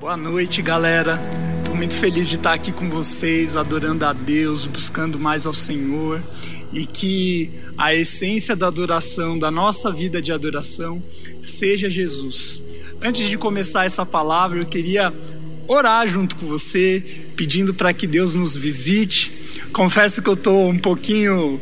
Boa noite, galera. Estou muito feliz de estar aqui com vocês, adorando a Deus, buscando mais ao Senhor e que a essência da adoração, da nossa vida de adoração, seja Jesus. Antes de começar essa palavra, eu queria orar junto com você, pedindo para que Deus nos visite. Confesso que eu estou um pouquinho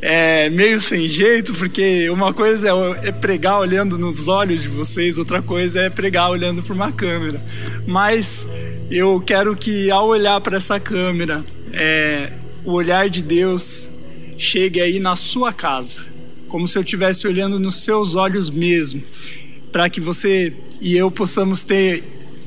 é, meio sem jeito, porque uma coisa é, é pregar olhando nos olhos de vocês, outra coisa é pregar olhando para uma câmera. Mas eu quero que ao olhar para essa câmera, é, o olhar de Deus chegue aí na sua casa, como se eu estivesse olhando nos seus olhos mesmo, para que você e eu possamos ter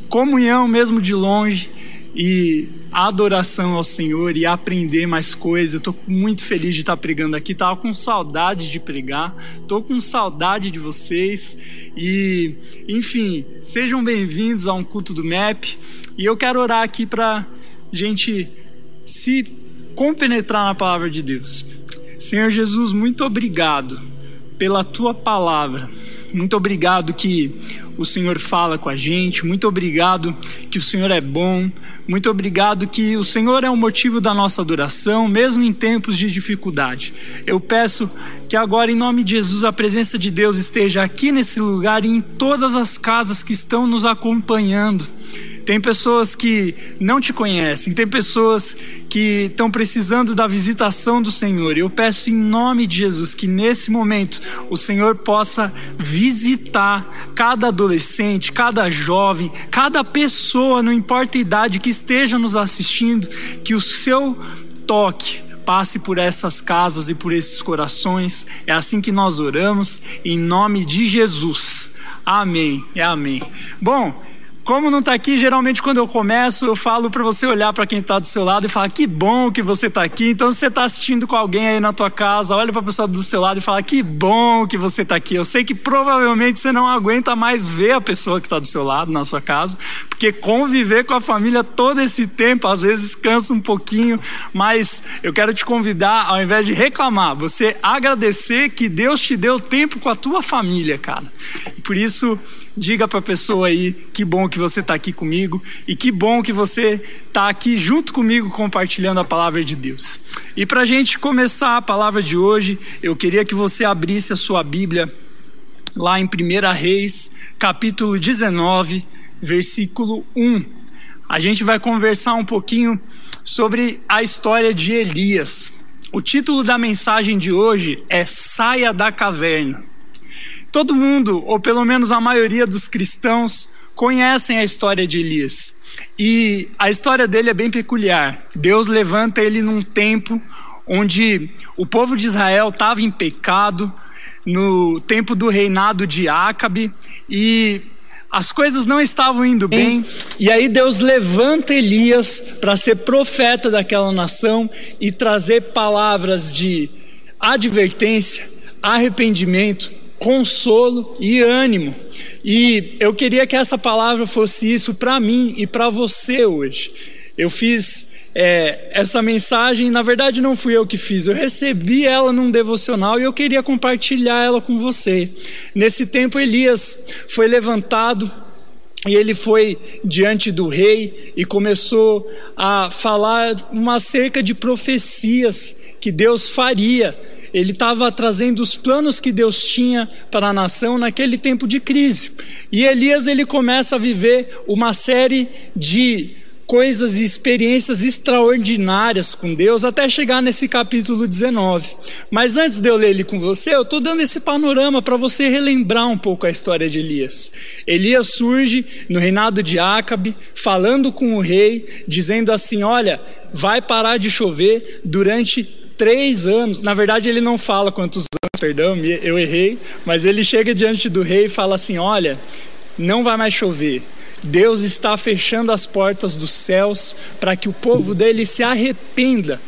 comunhão mesmo de longe e adoração ao Senhor e aprender mais coisas. Estou muito feliz de estar pregando aqui. Tava com saudade de pregar. Estou com saudade de vocês e, enfim, sejam bem-vindos a um culto do MEP. E eu quero orar aqui para gente se compenetrar na palavra de Deus. Senhor Jesus, muito obrigado pela tua palavra. Muito obrigado que o Senhor fala com a gente. Muito obrigado que o Senhor é bom. Muito obrigado que o Senhor é o motivo da nossa adoração, mesmo em tempos de dificuldade. Eu peço que agora, em nome de Jesus, a presença de Deus esteja aqui nesse lugar e em todas as casas que estão nos acompanhando tem pessoas que não te conhecem, tem pessoas que estão precisando da visitação do Senhor. Eu peço em nome de Jesus que nesse momento o Senhor possa visitar cada adolescente, cada jovem, cada pessoa, não importa a idade que esteja nos assistindo, que o seu toque passe por essas casas e por esses corações. É assim que nós oramos, em nome de Jesus. Amém. É amém. Bom, como não está aqui, geralmente quando eu começo, eu falo para você olhar para quem está do seu lado e falar que bom que você está aqui. Então, se você está assistindo com alguém aí na tua casa, olha para a pessoa do seu lado e fala que bom que você está aqui. Eu sei que provavelmente você não aguenta mais ver a pessoa que está do seu lado na sua casa, porque conviver com a família todo esse tempo às vezes cansa um pouquinho. Mas eu quero te convidar, ao invés de reclamar, você agradecer que Deus te deu tempo com a tua família, cara. E por isso diga para a pessoa aí que bom que você está aqui comigo e que bom que você está aqui junto comigo compartilhando a palavra de Deus. E para a gente começar a palavra de hoje, eu queria que você abrisse a sua Bíblia lá em 1 Reis, capítulo 19, versículo 1. A gente vai conversar um pouquinho sobre a história de Elias. O título da mensagem de hoje é Saia da Caverna. Todo mundo, ou pelo menos a maioria dos cristãos, conhecem a história de Elias. E a história dele é bem peculiar. Deus levanta ele num tempo onde o povo de Israel estava em pecado, no tempo do reinado de Acabe, e as coisas não estavam indo bem. E aí Deus levanta Elias para ser profeta daquela nação e trazer palavras de advertência, arrependimento, consolo e ânimo. E eu queria que essa palavra fosse isso para mim e para você hoje. Eu fiz é, essa mensagem, na verdade não fui eu que fiz, eu recebi ela num devocional e eu queria compartilhar ela com você. Nesse tempo, Elias foi levantado e ele foi diante do rei e começou a falar uma cerca de profecias que Deus faria ele estava trazendo os planos que Deus tinha para a nação naquele tempo de crise. E Elias ele começa a viver uma série de coisas e experiências extraordinárias com Deus até chegar nesse capítulo 19. Mas antes de eu ler ele com você, eu estou dando esse panorama para você relembrar um pouco a história de Elias. Elias surge no reinado de Acabe, falando com o rei, dizendo assim: Olha, vai parar de chover durante três anos. Na verdade, ele não fala quantos anos, perdão, eu errei, mas ele chega diante do rei e fala assim: Olha, não vai mais chover. Deus está fechando as portas dos céus para que o povo dele se arrependa.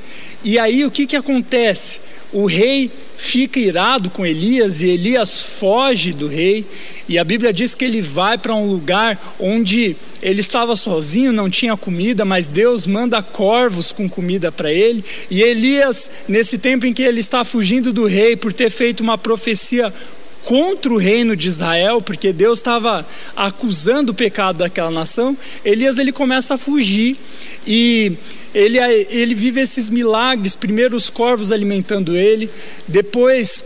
E aí o que, que acontece? O rei fica irado com Elias e Elias foge do rei. E a Bíblia diz que ele vai para um lugar onde ele estava sozinho, não tinha comida, mas Deus manda corvos com comida para ele. E Elias, nesse tempo em que ele está fugindo do rei por ter feito uma profecia contra o reino de Israel, porque Deus estava acusando o pecado daquela nação, Elias ele começa a fugir e ele, ele vive esses milagres, primeiro os corvos alimentando ele, depois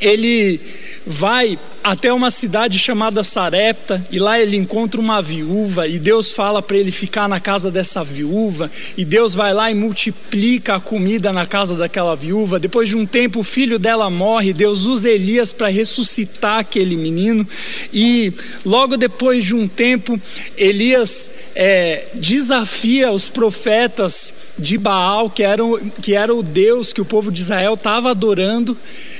ele vai até uma cidade chamada Sarepta e lá ele encontra uma viúva e Deus fala para ele ficar na casa dessa viúva e Deus vai lá e multiplica a comida na casa daquela viúva. Depois de um tempo o filho dela morre, Deus usa Elias para ressuscitar aquele menino e logo depois de um tempo Elias é, desafia os profetas de Baal que eram que era o Deus que o povo de Israel estava adorando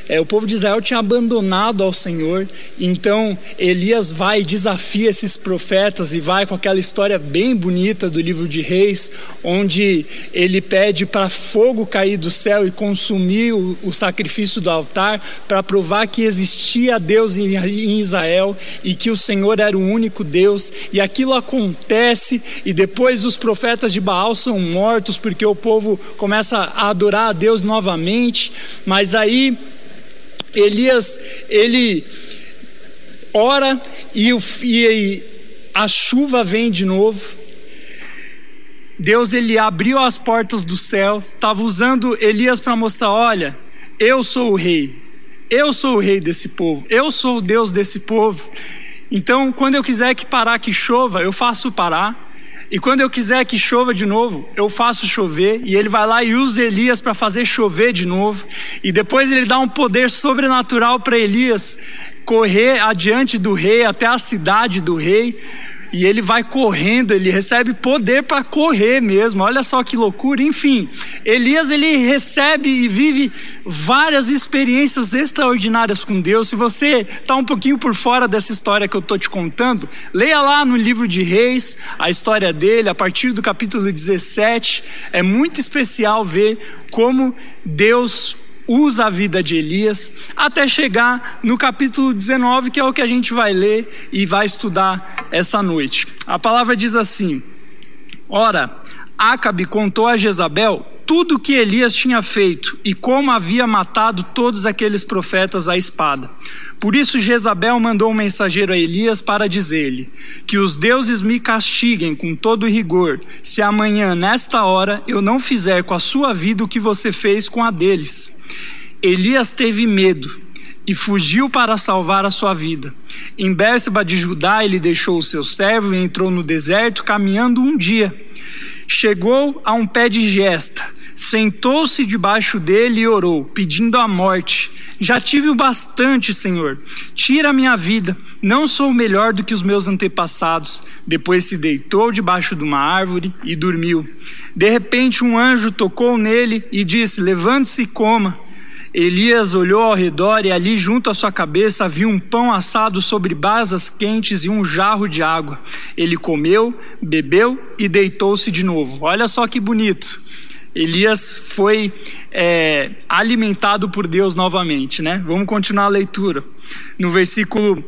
é, o povo de Israel tinha abandonado ao Senhor, então Elias vai e desafia esses profetas e vai com aquela história bem bonita do livro de Reis, onde ele pede para fogo cair do céu e consumir o, o sacrifício do altar, para provar que existia Deus em, em Israel e que o Senhor era o único Deus, e aquilo acontece, e depois os profetas de Baal são mortos porque o povo começa a adorar a Deus novamente, mas aí Elias, ele ora e, e a chuva vem de novo. Deus ele abriu as portas do céu, estava usando Elias para mostrar: olha, eu sou o rei, eu sou o rei desse povo, eu sou o Deus desse povo. Então, quando eu quiser que parar que chova, eu faço parar. E quando eu quiser que chova de novo, eu faço chover, e ele vai lá e usa Elias para fazer chover de novo. E depois ele dá um poder sobrenatural para Elias correr adiante do rei até a cidade do rei e ele vai correndo, ele recebe poder para correr mesmo. Olha só que loucura. Enfim, Elias ele recebe e vive várias experiências extraordinárias com Deus. Se você está um pouquinho por fora dessa história que eu estou te contando, leia lá no livro de Reis a história dele, a partir do capítulo 17. É muito especial ver como Deus usa a vida de Elias, até chegar no capítulo 19, que é o que a gente vai ler e vai estudar essa noite. A palavra diz assim: Ora, Acabe contou a Jezabel tudo o que Elias tinha feito e como havia matado todos aqueles profetas à espada. Por isso Jezabel mandou um mensageiro a Elias para dizer-lhe: Que os deuses me castiguem com todo rigor, se amanhã, nesta hora, eu não fizer com a sua vida o que você fez com a deles. Elias teve medo e fugiu para salvar a sua vida. Em Bérseba de Judá, ele deixou o seu servo e entrou no deserto, caminhando um dia. Chegou a um pé de gesta, sentou-se debaixo dele e orou, pedindo a morte. Já tive o bastante, Senhor. Tira a minha vida. Não sou melhor do que os meus antepassados. Depois se deitou debaixo de uma árvore e dormiu. De repente, um anjo tocou nele e disse: Levante-se e coma. Elias olhou ao redor e ali junto à sua cabeça havia um pão assado sobre brasas quentes e um jarro de água. Ele comeu, bebeu e deitou-se de novo. Olha só que bonito. Elias foi é, alimentado por Deus novamente, né? Vamos continuar a leitura. No versículo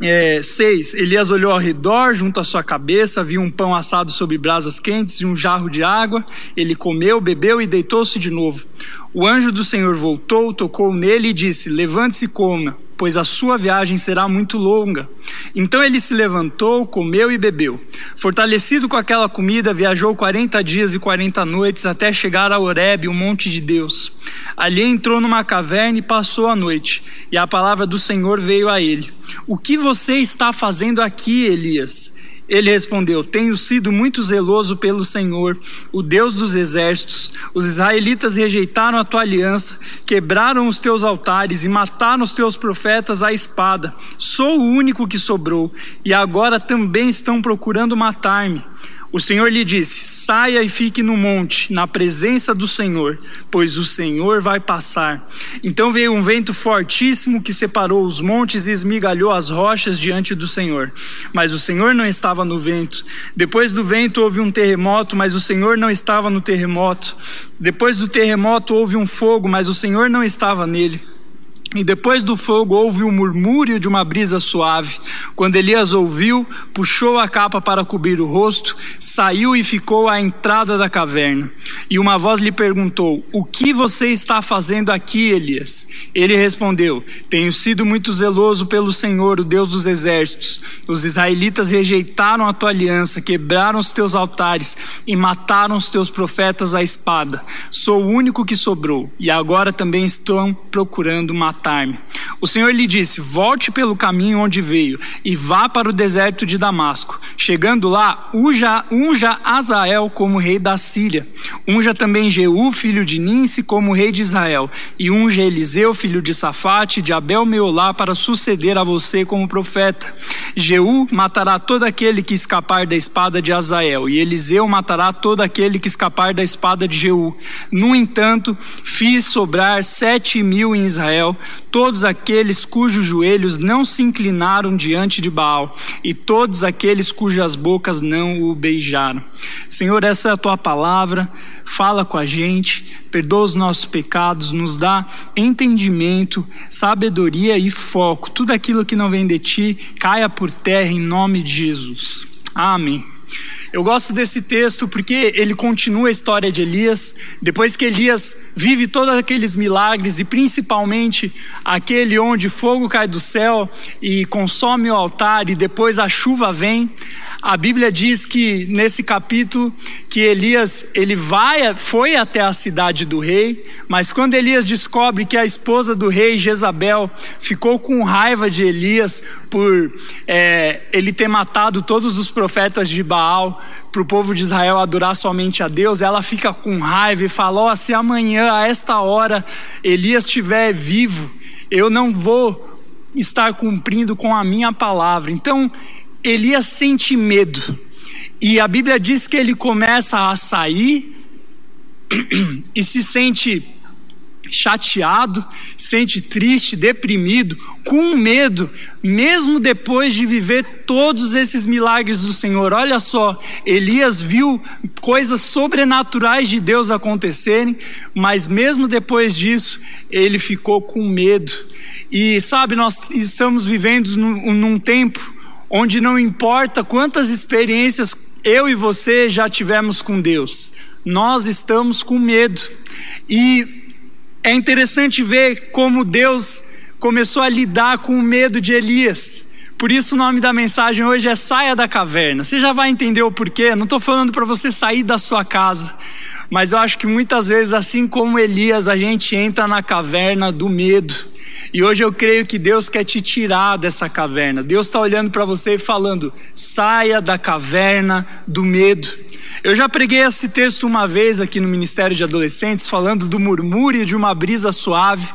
é, 6: Elias olhou ao redor, junto à sua cabeça, viu um pão assado sobre brasas quentes e um jarro de água. Ele comeu, bebeu e deitou-se de novo. O anjo do Senhor voltou, tocou nele e disse: Levante-se e coma, pois a sua viagem será muito longa. Então ele se levantou, comeu e bebeu. Fortalecido com aquela comida, viajou quarenta dias e quarenta noites até chegar a Horebe, o monte de Deus. Ali entrou numa caverna e passou a noite. E a palavra do Senhor veio a ele: O que você está fazendo aqui, Elias? Ele respondeu: Tenho sido muito zeloso pelo Senhor, o Deus dos exércitos. Os israelitas rejeitaram a tua aliança, quebraram os teus altares e mataram os teus profetas à espada. Sou o único que sobrou, e agora também estão procurando matar-me. O Senhor lhe disse: Saia e fique no monte, na presença do Senhor, pois o Senhor vai passar. Então veio um vento fortíssimo que separou os montes e esmigalhou as rochas diante do Senhor. Mas o Senhor não estava no vento. Depois do vento houve um terremoto, mas o Senhor não estava no terremoto. Depois do terremoto houve um fogo, mas o Senhor não estava nele. E depois do fogo houve um murmúrio de uma brisa suave. Quando Elias ouviu, puxou a capa para cobrir o rosto, saiu e ficou à entrada da caverna. E uma voz lhe perguntou: O que você está fazendo aqui, Elias? Ele respondeu: Tenho sido muito zeloso pelo Senhor, o Deus dos exércitos. Os israelitas rejeitaram a tua aliança, quebraram os teus altares e mataram os teus profetas à espada. Sou o único que sobrou, e agora também estão procurando matar O Senhor lhe disse: Volte pelo caminho onde veio e vá para o deserto de Damasco. Chegando lá, unja, unja Azael como rei da Síria. Unja também Jeú, filho de Ninse, como rei de Israel. E unja Eliseu, filho de Safate, de Abel Meolá, para suceder a você como profeta. Jeú matará todo aquele que escapar da espada de Azael, e Eliseu matará todo aquele que escapar da espada de Jeú. No entanto, fiz sobrar sete mil em Israel, todos aqueles cujos joelhos não se inclinaram diante de Baal, e todos aqueles cujas bocas não o beijaram. Senhor, essa é a tua palavra, fala com a gente, perdoa os nossos pecados, nos dá entendimento, sabedoria e foco. Tudo aquilo que não vem de ti caia por terra em nome de Jesus. Amém. Eu gosto desse texto porque ele continua a história de Elias. Depois que Elias vive todos aqueles milagres e principalmente aquele onde fogo cai do céu e consome o altar e depois a chuva vem, a Bíblia diz que nesse capítulo que Elias ele vai foi até a cidade do rei, mas quando Elias descobre que a esposa do rei Jezabel ficou com raiva de Elias por é, ele ter matado todos os profetas de Baal para o povo de Israel adorar somente a Deus, ela fica com raiva e fala: oh, se amanhã a esta hora Elias estiver vivo, eu não vou estar cumprindo com a minha palavra. Então Elias sente medo. E a Bíblia diz que ele começa a sair e se sente chateado, sente triste, deprimido, com medo, mesmo depois de viver todos esses milagres do Senhor. Olha só, Elias viu coisas sobrenaturais de Deus acontecerem, mas mesmo depois disso, ele ficou com medo. E sabe, nós estamos vivendo num, num tempo onde não importa quantas experiências eu e você já tivemos com Deus, nós estamos com medo. E é interessante ver como Deus começou a lidar com o medo de Elias. Por isso o nome da mensagem hoje é Saia da Caverna. Você já vai entender o porquê. Não estou falando para você sair da sua casa, mas eu acho que muitas vezes, assim como Elias, a gente entra na caverna do medo e hoje eu creio que Deus quer te tirar dessa caverna. Deus está olhando para você e falando: saia da caverna do medo. Eu já preguei esse texto uma vez aqui no Ministério de Adolescentes, falando do murmúrio de uma brisa suave,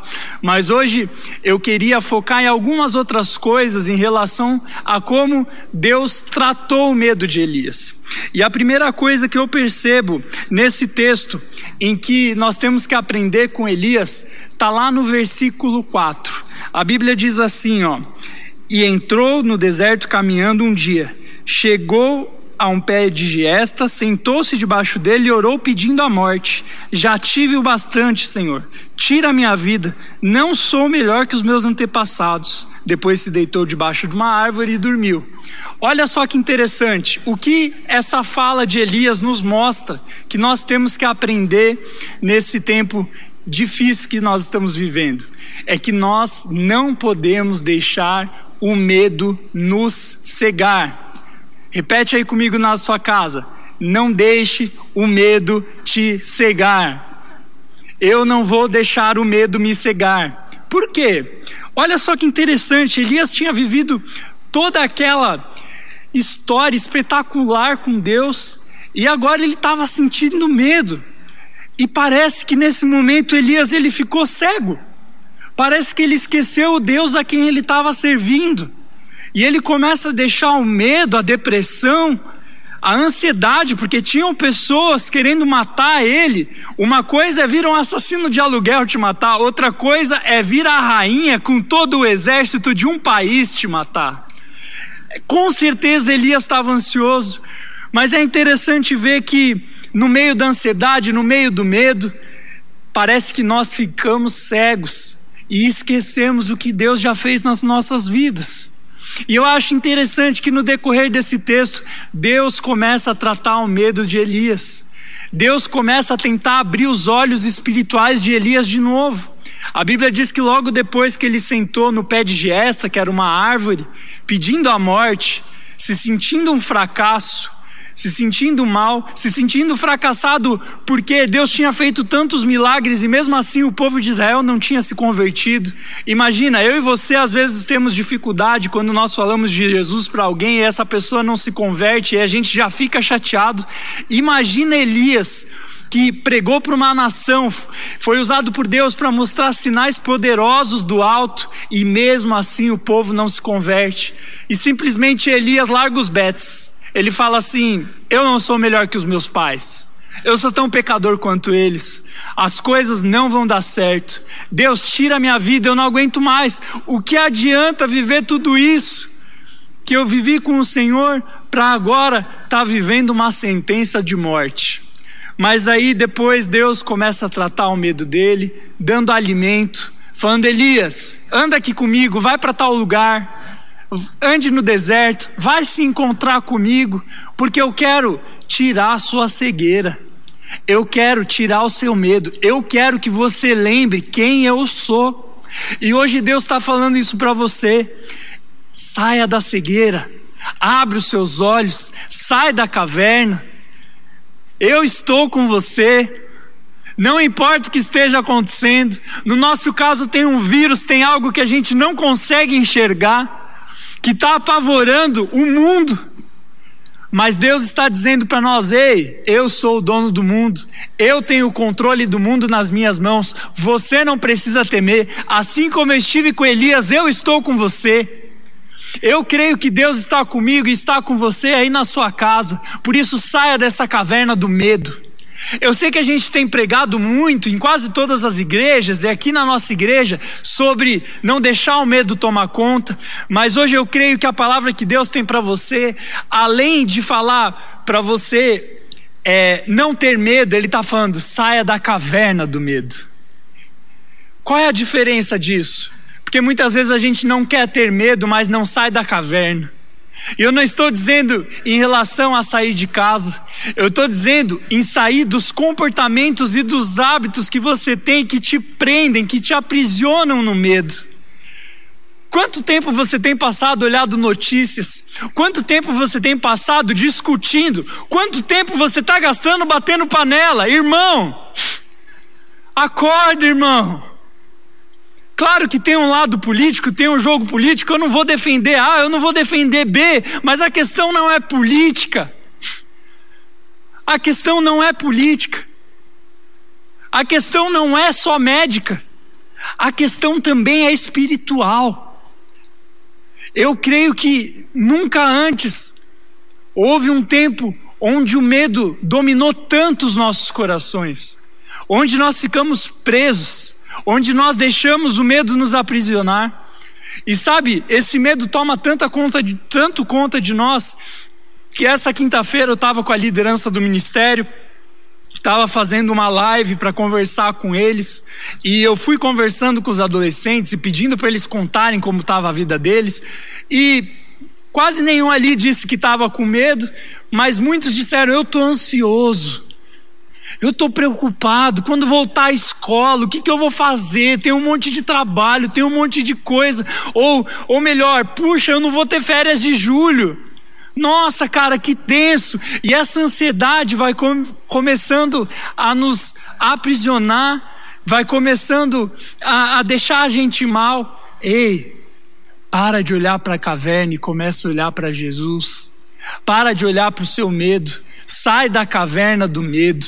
mas hoje eu queria focar em algumas outras coisas em relação a como Deus tratou o medo de Elias. E a primeira coisa que eu percebo nesse texto, em que nós temos que aprender com Elias, está lá no versículo 4. A Bíblia diz assim: ó, e entrou no deserto caminhando um dia, chegou a um pé de giesta, sentou-se debaixo dele e orou pedindo a morte. Já tive o bastante, Senhor. Tira a minha vida. Não sou melhor que os meus antepassados. Depois se deitou debaixo de uma árvore e dormiu. Olha só que interessante. O que essa fala de Elias nos mostra que nós temos que aprender nesse tempo difícil que nós estamos vivendo é que nós não podemos deixar o medo nos cegar. Repete aí comigo na sua casa. Não deixe o medo te cegar. Eu não vou deixar o medo me cegar. Por quê? Olha só que interessante, Elias tinha vivido toda aquela história espetacular com Deus e agora ele estava sentindo medo. E parece que nesse momento Elias ele ficou cego. Parece que ele esqueceu o Deus a quem ele estava servindo. E ele começa a deixar o medo, a depressão, a ansiedade, porque tinham pessoas querendo matar ele. Uma coisa é vir um assassino de aluguel te matar, outra coisa é vir a rainha com todo o exército de um país te matar. Com certeza Elias estava ansioso, mas é interessante ver que no meio da ansiedade, no meio do medo, parece que nós ficamos cegos e esquecemos o que Deus já fez nas nossas vidas. E eu acho interessante que no decorrer desse texto, Deus começa a tratar o medo de Elias. Deus começa a tentar abrir os olhos espirituais de Elias de novo. A Bíblia diz que logo depois que ele sentou no pé de Giesta, que era uma árvore, pedindo a morte, se sentindo um fracasso, se sentindo mal, se sentindo fracassado porque Deus tinha feito tantos milagres e mesmo assim o povo de Israel não tinha se convertido. Imagina, eu e você às vezes temos dificuldade quando nós falamos de Jesus para alguém e essa pessoa não se converte e a gente já fica chateado. Imagina Elias que pregou para uma nação, foi usado por Deus para mostrar sinais poderosos do alto, e mesmo assim o povo não se converte. E simplesmente Elias larga os betes. Ele fala assim: Eu não sou melhor que os meus pais. Eu sou tão pecador quanto eles. As coisas não vão dar certo. Deus tira a minha vida, eu não aguento mais. O que adianta viver tudo isso? Que eu vivi com o Senhor para agora estar tá vivendo uma sentença de morte. Mas aí depois Deus começa a tratar o medo dele, dando alimento, falando: Elias, anda aqui comigo, vai para tal lugar ande no deserto, vai se encontrar comigo, porque eu quero tirar a sua cegueira. Eu quero tirar o seu medo. Eu quero que você lembre quem eu sou. E hoje Deus está falando isso para você. Saia da cegueira, abre os seus olhos, sai da caverna. Eu estou com você. Não importa o que esteja acontecendo, no nosso caso tem um vírus, tem algo que a gente não consegue enxergar que está apavorando o mundo. Mas Deus está dizendo para nós: ei, eu sou o dono do mundo, eu tenho o controle do mundo nas minhas mãos, você não precisa temer, assim como eu estive com Elias, eu estou com você. Eu creio que Deus está comigo e está com você aí na sua casa, por isso saia dessa caverna do medo. Eu sei que a gente tem pregado muito em quase todas as igrejas, e aqui na nossa igreja, sobre não deixar o medo tomar conta, mas hoje eu creio que a palavra que Deus tem para você, além de falar para você é, não ter medo, Ele está falando, saia da caverna do medo. Qual é a diferença disso? Porque muitas vezes a gente não quer ter medo, mas não sai da caverna. Eu não estou dizendo em relação a sair de casa, eu estou dizendo em sair dos comportamentos e dos hábitos que você tem que te prendem, que te aprisionam no medo. Quanto tempo você tem passado olhando notícias? Quanto tempo você tem passado discutindo? Quanto tempo você está gastando batendo panela? Irmão, acorda, irmão. Claro que tem um lado político, tem um jogo político, eu não vou defender A, eu não vou defender B, mas a questão não é política. A questão não é política. A questão não é só médica. A questão também é espiritual. Eu creio que nunca antes houve um tempo onde o medo dominou tanto os nossos corações, onde nós ficamos presos onde nós deixamos o medo nos aprisionar. E sabe, esse medo toma tanta conta de, tanto conta de nós, que essa quinta-feira eu estava com a liderança do ministério, estava fazendo uma live para conversar com eles, e eu fui conversando com os adolescentes e pedindo para eles contarem como estava a vida deles, e quase nenhum ali disse que estava com medo, mas muitos disseram: Eu estou ansioso. Eu estou preocupado. Quando voltar à escola, o que, que eu vou fazer? Tem um monte de trabalho, tem um monte de coisa. Ou, ou melhor, puxa, eu não vou ter férias de julho. Nossa, cara, que tenso. E essa ansiedade vai com, começando a nos aprisionar, vai começando a, a deixar a gente mal. Ei, para de olhar para a caverna e começa a olhar para Jesus. Para de olhar para o seu medo. Sai da caverna do medo.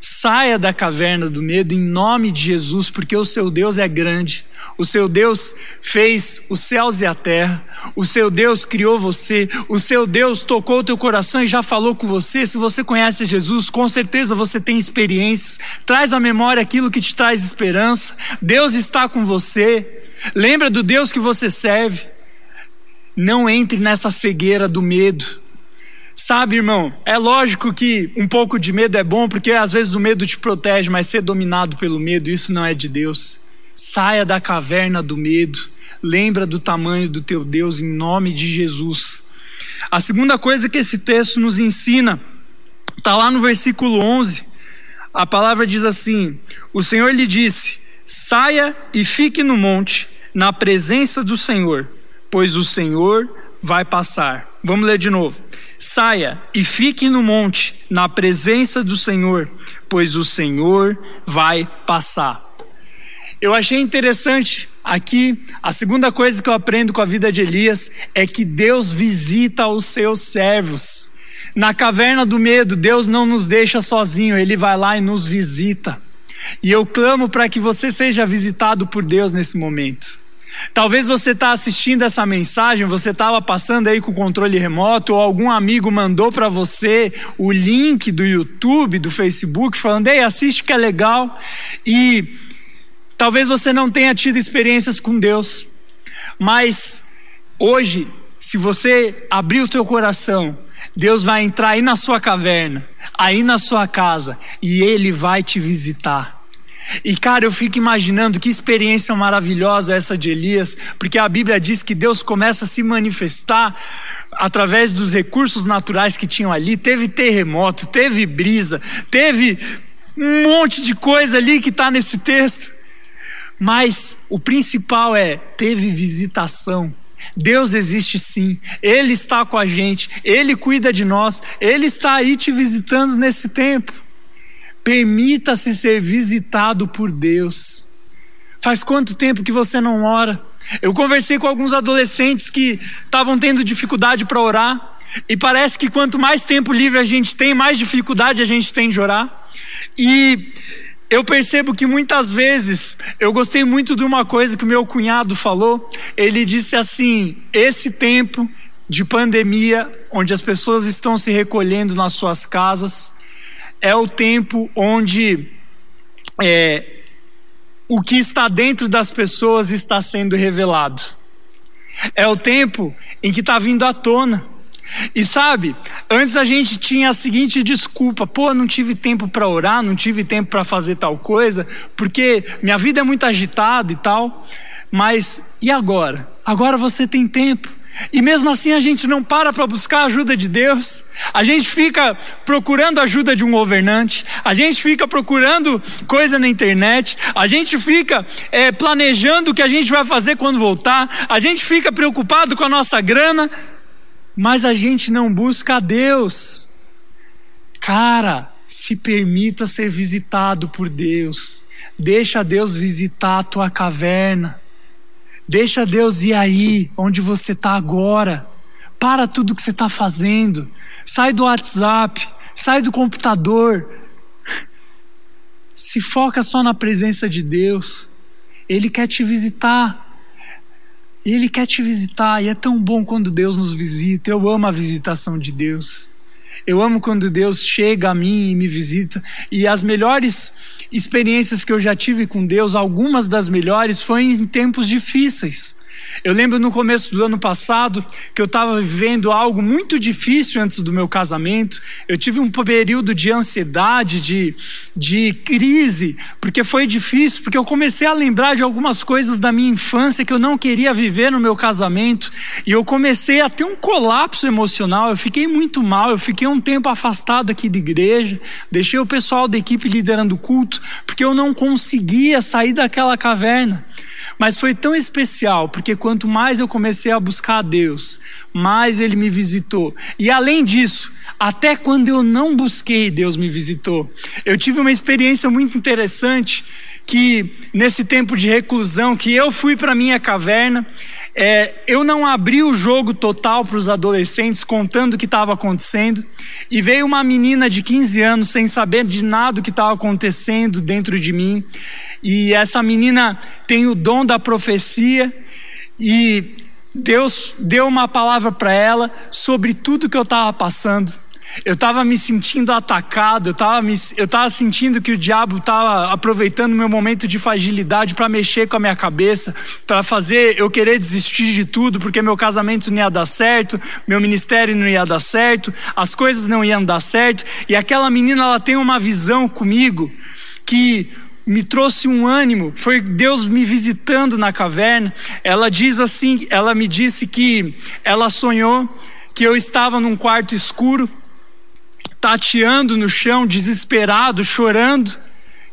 Saia da caverna do medo em nome de Jesus, porque o seu Deus é grande. O seu Deus fez os céus e a terra. O seu Deus criou você. O seu Deus tocou o teu coração e já falou com você. Se você conhece Jesus, com certeza você tem experiências. Traz à memória aquilo que te traz esperança. Deus está com você. Lembra do Deus que você serve. Não entre nessa cegueira do medo. Sabe, irmão, é lógico que um pouco de medo é bom, porque às vezes o medo te protege, mas ser dominado pelo medo, isso não é de Deus. Saia da caverna do medo. Lembra do tamanho do teu Deus em nome de Jesus. A segunda coisa que esse texto nos ensina está lá no versículo 11. A palavra diz assim: O Senhor lhe disse: Saia e fique no monte, na presença do Senhor, pois o Senhor vai passar. Vamos ler de novo. Saia e fique no monte, na presença do Senhor, pois o Senhor vai passar. Eu achei interessante aqui, a segunda coisa que eu aprendo com a vida de Elias é que Deus visita os seus servos. Na caverna do medo, Deus não nos deixa sozinho, Ele vai lá e nos visita. E eu clamo para que você seja visitado por Deus nesse momento. Talvez você está assistindo essa mensagem, você estava passando aí com o controle remoto, ou algum amigo mandou para você o link do YouTube, do Facebook, falando: ei, assiste que é legal. E talvez você não tenha tido experiências com Deus, mas hoje, se você abrir o teu coração, Deus vai entrar aí na sua caverna, aí na sua casa, e Ele vai te visitar. E cara, eu fico imaginando que experiência maravilhosa essa de Elias, porque a Bíblia diz que Deus começa a se manifestar através dos recursos naturais que tinham ali. Teve terremoto, teve brisa, teve um monte de coisa ali que está nesse texto. Mas o principal é: teve visitação. Deus existe sim, Ele está com a gente, Ele cuida de nós, Ele está aí te visitando nesse tempo. Permita-se ser visitado por Deus. Faz quanto tempo que você não ora? Eu conversei com alguns adolescentes que estavam tendo dificuldade para orar, e parece que quanto mais tempo livre a gente tem, mais dificuldade a gente tem de orar. E eu percebo que muitas vezes, eu gostei muito de uma coisa que meu cunhado falou. Ele disse assim: esse tempo de pandemia, onde as pessoas estão se recolhendo nas suas casas, é o tempo onde é, o que está dentro das pessoas está sendo revelado. É o tempo em que está vindo à tona. E sabe, antes a gente tinha a seguinte desculpa: pô, não tive tempo para orar, não tive tempo para fazer tal coisa, porque minha vida é muito agitada e tal. Mas e agora? Agora você tem tempo. E mesmo assim a gente não para para buscar a ajuda de Deus, a gente fica procurando a ajuda de um governante, a gente fica procurando coisa na internet, a gente fica é, planejando o que a gente vai fazer quando voltar, a gente fica preocupado com a nossa grana, mas a gente não busca a Deus. Cara, se permita ser visitado por Deus, deixa Deus visitar a tua caverna. Deixa Deus ir aí, onde você está agora. Para tudo que você está fazendo. Sai do WhatsApp, sai do computador. Se foca só na presença de Deus. Ele quer te visitar. Ele quer te visitar e é tão bom quando Deus nos visita. Eu amo a visitação de Deus. Eu amo quando Deus chega a mim e me visita. E as melhores experiências que eu já tive com Deus, algumas das melhores, foi em tempos difíceis. Eu lembro no começo do ano passado que eu estava vivendo algo muito difícil antes do meu casamento. Eu tive um período de ansiedade, de, de crise, porque foi difícil, porque eu comecei a lembrar de algumas coisas da minha infância que eu não queria viver no meu casamento. E eu comecei a ter um colapso emocional. Eu fiquei muito mal, eu fiquei um tempo afastado aqui da igreja, deixei o pessoal da equipe liderando o culto, porque eu não conseguia sair daquela caverna. Mas foi tão especial, porque quanto mais eu comecei a buscar a Deus, mais Ele me visitou. E além disso, até quando eu não busquei, Deus me visitou. Eu tive uma experiência muito interessante que nesse tempo de reclusão, que eu fui para minha caverna, é, eu não abri o jogo total para os adolescentes, contando o que estava acontecendo, e veio uma menina de 15 anos sem saber de nada o que estava acontecendo dentro de mim, e essa menina tem o dom da profecia, e Deus deu uma palavra para ela sobre tudo que eu estava passando. Eu estava me sentindo atacado, eu estava sentindo que o diabo estava aproveitando meu momento de fragilidade para mexer com a minha cabeça, para fazer eu querer desistir de tudo, porque meu casamento não ia dar certo, meu ministério não ia dar certo, as coisas não iam dar certo. E aquela menina, ela tem uma visão comigo que me trouxe um ânimo, foi Deus me visitando na caverna. Ela diz assim, ela me disse que ela sonhou que eu estava num quarto escuro, tateando no chão, desesperado, chorando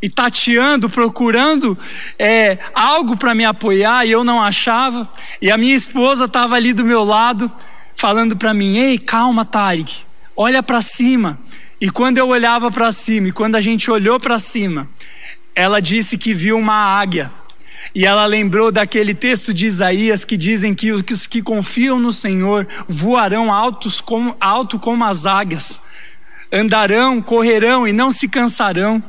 e tateando, procurando é, algo para me apoiar e eu não achava. E a minha esposa estava ali do meu lado, falando para mim: Ei, calma, Tarek, olha para cima. E quando eu olhava para cima, e quando a gente olhou para cima, ela disse que viu uma águia. E ela lembrou daquele texto de Isaías que dizem que os que confiam no Senhor voarão altos como, alto como as águias, andarão, correrão e não se cansarão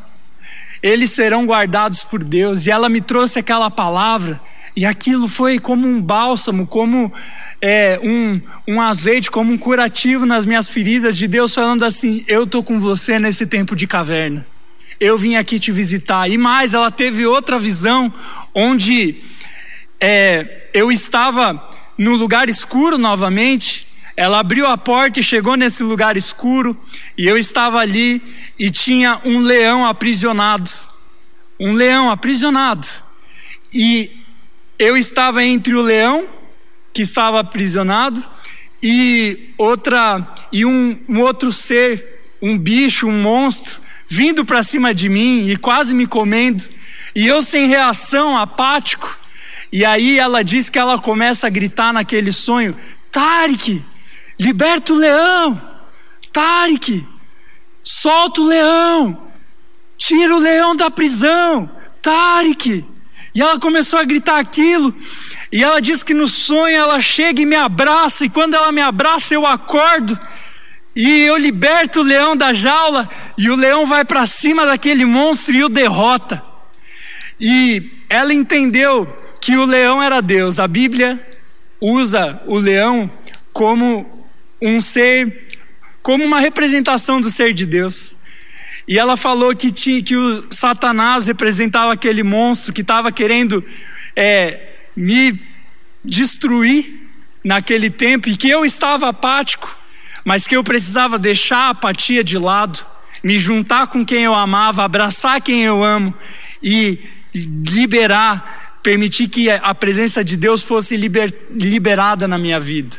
eles serão guardados por Deus. E ela me trouxe aquela palavra, e aquilo foi como um bálsamo, como é, um, um azeite, como um curativo nas minhas feridas, de Deus falando assim: Eu estou com você nesse tempo de caverna. Eu vim aqui te visitar. E mais, ela teve outra visão, onde é, eu estava no lugar escuro novamente. Ela abriu a porta e chegou nesse lugar escuro, e eu estava ali e tinha um leão aprisionado. Um leão aprisionado. E eu estava entre o leão, que estava aprisionado, e outra e um, um outro ser, um bicho, um monstro, vindo para cima de mim e quase me comendo, e eu sem reação, apático. E aí ela diz que ela começa a gritar naquele sonho: Tarek, liberta o leão, Tarek, solta o leão, tira o leão da prisão, Tarek. E ela começou a gritar aquilo, e ela diz que no sonho ela chega e me abraça, e quando ela me abraça eu acordo, e eu liberto o leão da jaula, e o leão vai para cima daquele monstro e o derrota. E ela entendeu que o leão era Deus. A Bíblia usa o leão como um ser, como uma representação do ser de Deus. E ela falou que, tinha, que o Satanás representava aquele monstro que estava querendo é, me destruir naquele tempo e que eu estava apático, mas que eu precisava deixar a apatia de lado, me juntar com quem eu amava, abraçar quem eu amo e liberar, permitir que a presença de Deus fosse liber, liberada na minha vida.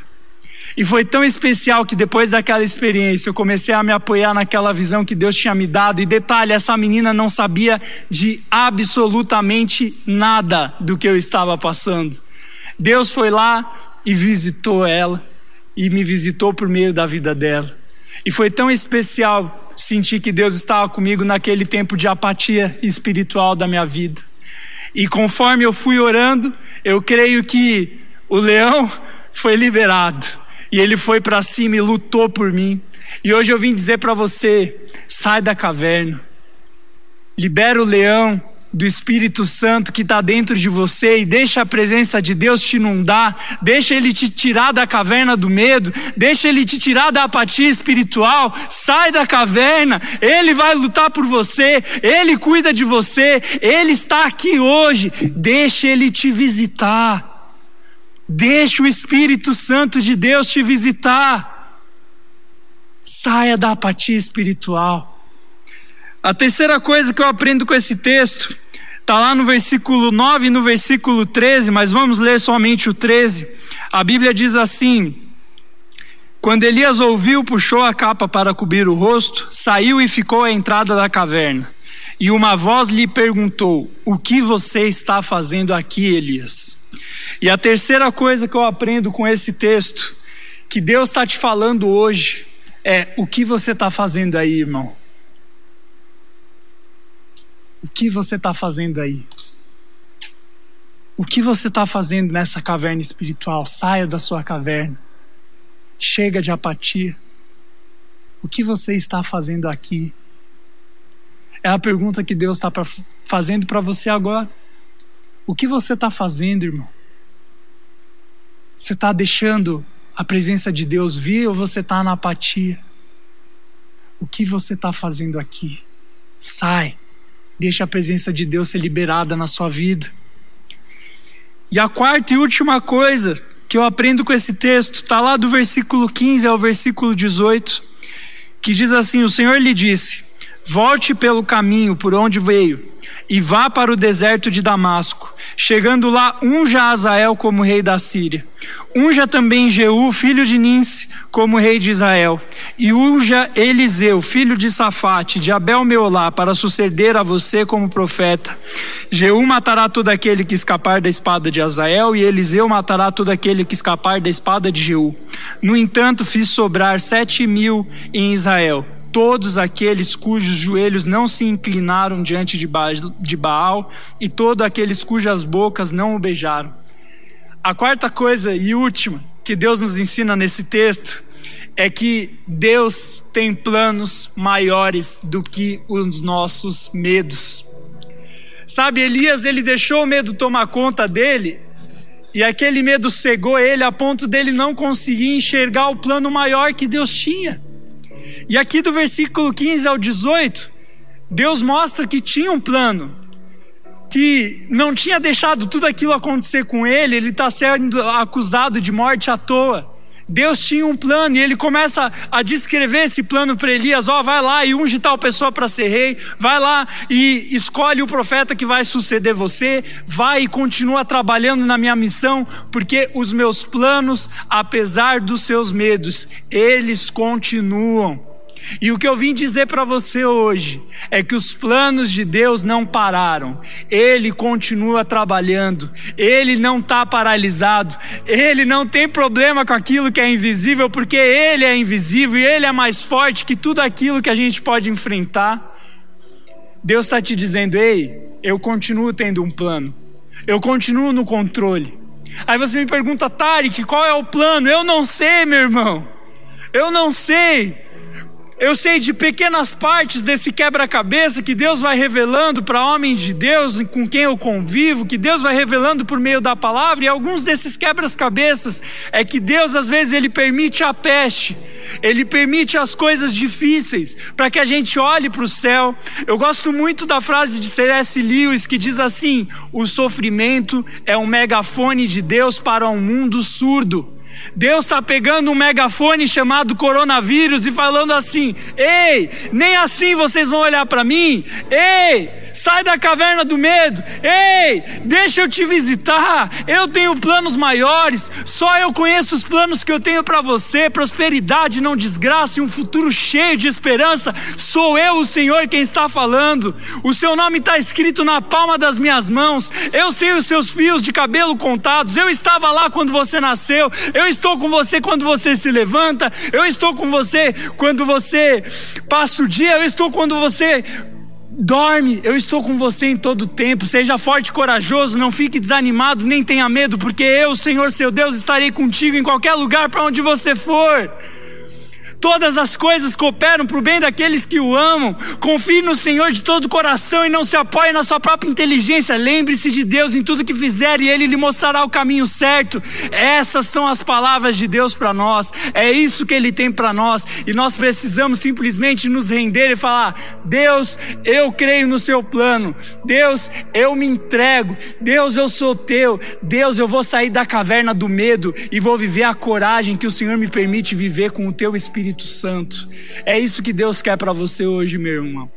E foi tão especial que depois daquela experiência eu comecei a me apoiar naquela visão que Deus tinha me dado. E detalhe, essa menina não sabia de absolutamente nada do que eu estava passando. Deus foi lá e visitou ela e me visitou por meio da vida dela. E foi tão especial sentir que Deus estava comigo naquele tempo de apatia espiritual da minha vida. E conforme eu fui orando, eu creio que o leão foi liberado e ele foi para cima e lutou por mim. E hoje eu vim dizer para você: sai da caverna, libera o leão do Espírito Santo que está dentro de você e deixa a presença de Deus te inundar, deixa Ele te tirar da caverna do medo, deixa Ele te tirar da apatia espiritual, sai da caverna, Ele vai lutar por você, Ele cuida de você, Ele está aqui hoje, deixa Ele te visitar. Deixe o Espírito Santo de Deus te visitar. Saia da apatia espiritual. A terceira coisa que eu aprendo com esse texto está lá no versículo 9 e no versículo 13, mas vamos ler somente o 13. A Bíblia diz assim: Quando Elias ouviu, puxou a capa para cobrir o rosto, saiu e ficou à entrada da caverna. E uma voz lhe perguntou: O que você está fazendo aqui, Elias? E a terceira coisa que eu aprendo com esse texto, que Deus está te falando hoje, é o que você está fazendo aí, irmão? O que você está fazendo aí? O que você está fazendo nessa caverna espiritual? Saia da sua caverna. Chega de apatia. O que você está fazendo aqui? É a pergunta que Deus está fazendo para você agora. O que você está fazendo, irmão? Você está deixando a presença de Deus vir ou você está na apatia? O que você está fazendo aqui? Sai, deixa a presença de Deus ser liberada na sua vida. E a quarta e última coisa que eu aprendo com esse texto está lá do versículo 15 ao versículo 18, que diz assim: O Senhor lhe disse: Volte pelo caminho por onde veio e vá para o deserto de Damasco. Chegando lá, unja Azael como rei da Síria. Unja também Jeú, filho de Ninse, como rei de Israel. E unja Eliseu, filho de Safate, de Abel Meolá, para suceder a você como profeta. Jeú matará todo aquele que escapar da espada de Azael, e Eliseu matará todo aquele que escapar da espada de Jeú. No entanto, fiz sobrar sete mil em Israel todos aqueles cujos joelhos não se inclinaram diante de Baal e todos aqueles cujas bocas não o beijaram. A quarta coisa e última que Deus nos ensina nesse texto é que Deus tem planos maiores do que os nossos medos. Sabe, Elias, ele deixou o medo tomar conta dele, e aquele medo cegou ele a ponto dele não conseguir enxergar o plano maior que Deus tinha. E aqui do versículo 15 ao 18, Deus mostra que tinha um plano, que não tinha deixado tudo aquilo acontecer com ele, ele está sendo acusado de morte à toa. Deus tinha um plano e ele começa a descrever esse plano para Elias: ó, oh, vai lá e unge tal pessoa para ser rei, vai lá e escolhe o profeta que vai suceder você, vai e continua trabalhando na minha missão, porque os meus planos, apesar dos seus medos, eles continuam. E o que eu vim dizer para você hoje é que os planos de Deus não pararam, Ele continua trabalhando, Ele não está paralisado, Ele não tem problema com aquilo que é invisível, porque Ele é invisível e Ele é mais forte que tudo aquilo que a gente pode enfrentar. Deus está te dizendo: ei, eu continuo tendo um plano, eu continuo no controle. Aí você me pergunta, Tarek, qual é o plano? Eu não sei, meu irmão, eu não sei. Eu sei de pequenas partes desse quebra-cabeça que Deus vai revelando para homens de Deus com quem eu convivo, que Deus vai revelando por meio da palavra, e alguns desses quebra-cabeças é que Deus às vezes ele permite a peste, ele permite as coisas difíceis para que a gente olhe para o céu. Eu gosto muito da frase de C.S. Lewis que diz assim: "O sofrimento é um megafone de Deus para um mundo surdo". Deus está pegando um megafone chamado coronavírus e falando assim: ei, nem assim vocês vão olhar para mim, ei, sai da caverna do medo, ei, deixa eu te visitar, eu tenho planos maiores, só eu conheço os planos que eu tenho para você: prosperidade, não desgraça e um futuro cheio de esperança. Sou eu, o Senhor, quem está falando, o seu nome está escrito na palma das minhas mãos, eu sei os seus fios de cabelo contados, eu estava lá quando você nasceu, eu estou com você quando você se levanta, eu estou com você quando você passa o dia, eu estou quando você dorme, eu estou com você em todo o tempo. Seja forte e corajoso, não fique desanimado, nem tenha medo, porque eu, Senhor seu Deus, estarei contigo em qualquer lugar para onde você for. Todas as coisas cooperam para o bem daqueles que o amam. Confie no Senhor de todo o coração e não se apoie na sua própria inteligência. Lembre-se de Deus em tudo que fizer e Ele lhe mostrará o caminho certo. Essas são as palavras de Deus para nós. É isso que Ele tem para nós. E nós precisamos simplesmente nos render e falar: Deus, eu creio no Seu plano. Deus, eu me entrego. Deus, eu sou Teu. Deus, eu vou sair da caverna do medo e vou viver a coragem que o Senhor me permite viver com o Teu Espírito Espírito Santo. É isso que Deus quer para você hoje, meu irmão.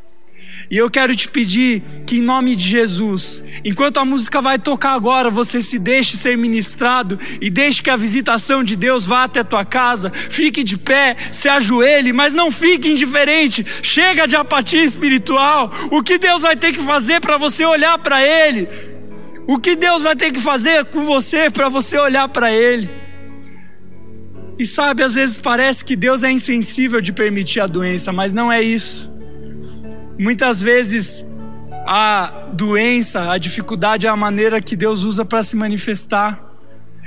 E eu quero te pedir que, em nome de Jesus, enquanto a música vai tocar agora, você se deixe ser ministrado e deixe que a visitação de Deus vá até tua casa. Fique de pé, se ajoelhe, mas não fique indiferente. Chega de apatia espiritual. O que Deus vai ter que fazer para você olhar para Ele? O que Deus vai ter que fazer com você para você olhar para Ele? E sabe, às vezes parece que Deus é insensível de permitir a doença, mas não é isso. Muitas vezes a doença, a dificuldade é a maneira que Deus usa para se manifestar.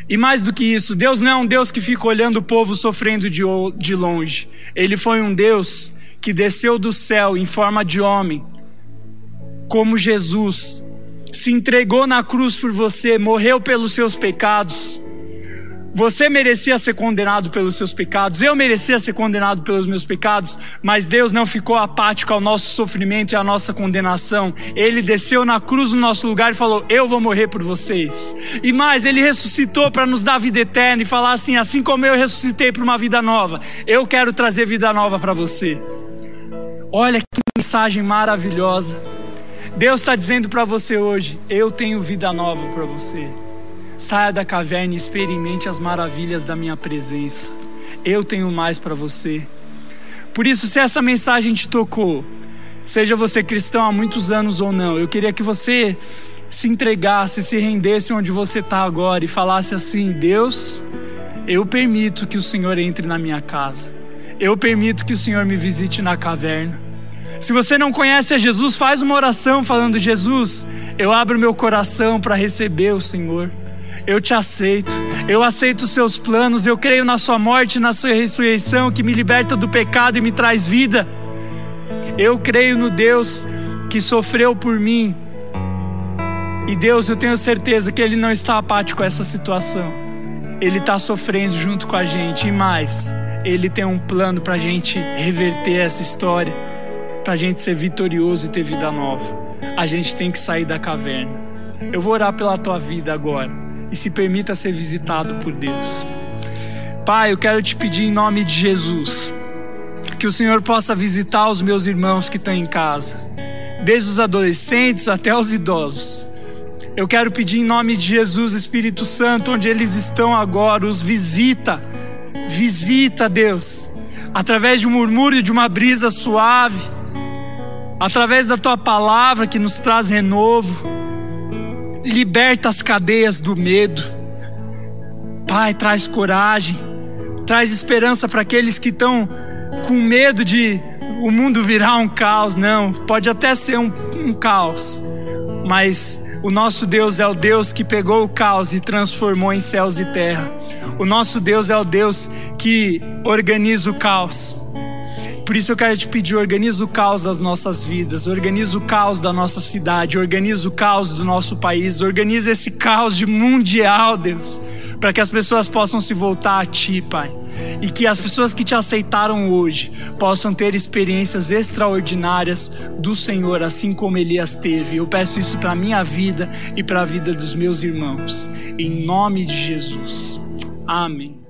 E mais do que isso, Deus não é um Deus que fica olhando o povo sofrendo de, longe. Ele foi um Deus que desceu do céu em forma de homem, como Jesus, se entregou na cruz por você, morreu pelos seus pecados você merecia ser condenado pelos seus pecados, eu merecia ser condenado pelos meus pecados, mas Deus não ficou apático ao nosso sofrimento e à nossa condenação. Ele desceu na cruz no nosso lugar e falou: Eu vou morrer por vocês. E mais, ele ressuscitou para nos dar vida eterna e falar assim: Assim como eu ressuscitei para uma vida nova, eu quero trazer vida nova para você. Olha que mensagem maravilhosa. Deus está dizendo para você hoje: eu tenho vida nova para você. Saia da caverna e experimente as maravilhas da minha presença. Eu tenho mais para você. Por isso, se essa mensagem te tocou, seja você cristão há muitos anos ou não, eu queria que você se entregasse, se rendesse onde você está agora e falasse assim: Deus, eu permito que o Senhor entre na minha casa, eu permito que o Senhor me visite na caverna. Se você não conhece a Jesus, faz uma oração falando: Jesus, eu abro meu coração para receber o Senhor. Eu te aceito, eu aceito os seus planos, eu creio na sua morte, na sua ressurreição que me liberta do pecado e me traz vida. Eu creio no Deus que sofreu por mim. E Deus, eu tenho certeza que Ele não está apático a essa situação. Ele está sofrendo junto com a gente. E mais, Ele tem um plano para a gente reverter essa história, para a gente ser vitorioso e ter vida nova. A gente tem que sair da caverna. Eu vou orar pela tua vida agora e se permita ser visitado por Deus. Pai, eu quero te pedir em nome de Jesus que o Senhor possa visitar os meus irmãos que estão em casa, desde os adolescentes até os idosos. Eu quero pedir em nome de Jesus, Espírito Santo, onde eles estão agora, os visita, visita, Deus, através de um murmúrio de uma brisa suave, através da tua palavra que nos traz renovo liberta as cadeias do medo. Pai, traz coragem, traz esperança para aqueles que estão com medo de o mundo virar um caos. Não, pode até ser um, um caos, mas o nosso Deus é o Deus que pegou o caos e transformou em céus e terra. O nosso Deus é o Deus que organiza o caos. Por isso eu quero te pedir, organiza o caos das nossas vidas, organiza o caos da nossa cidade, organiza o caos do nosso país, organiza esse caos de mundial, Deus, para que as pessoas possam se voltar a Ti, Pai. E que as pessoas que te aceitaram hoje possam ter experiências extraordinárias do Senhor, assim como Elias teve. Eu peço isso para a minha vida e para a vida dos meus irmãos. Em nome de Jesus. Amém.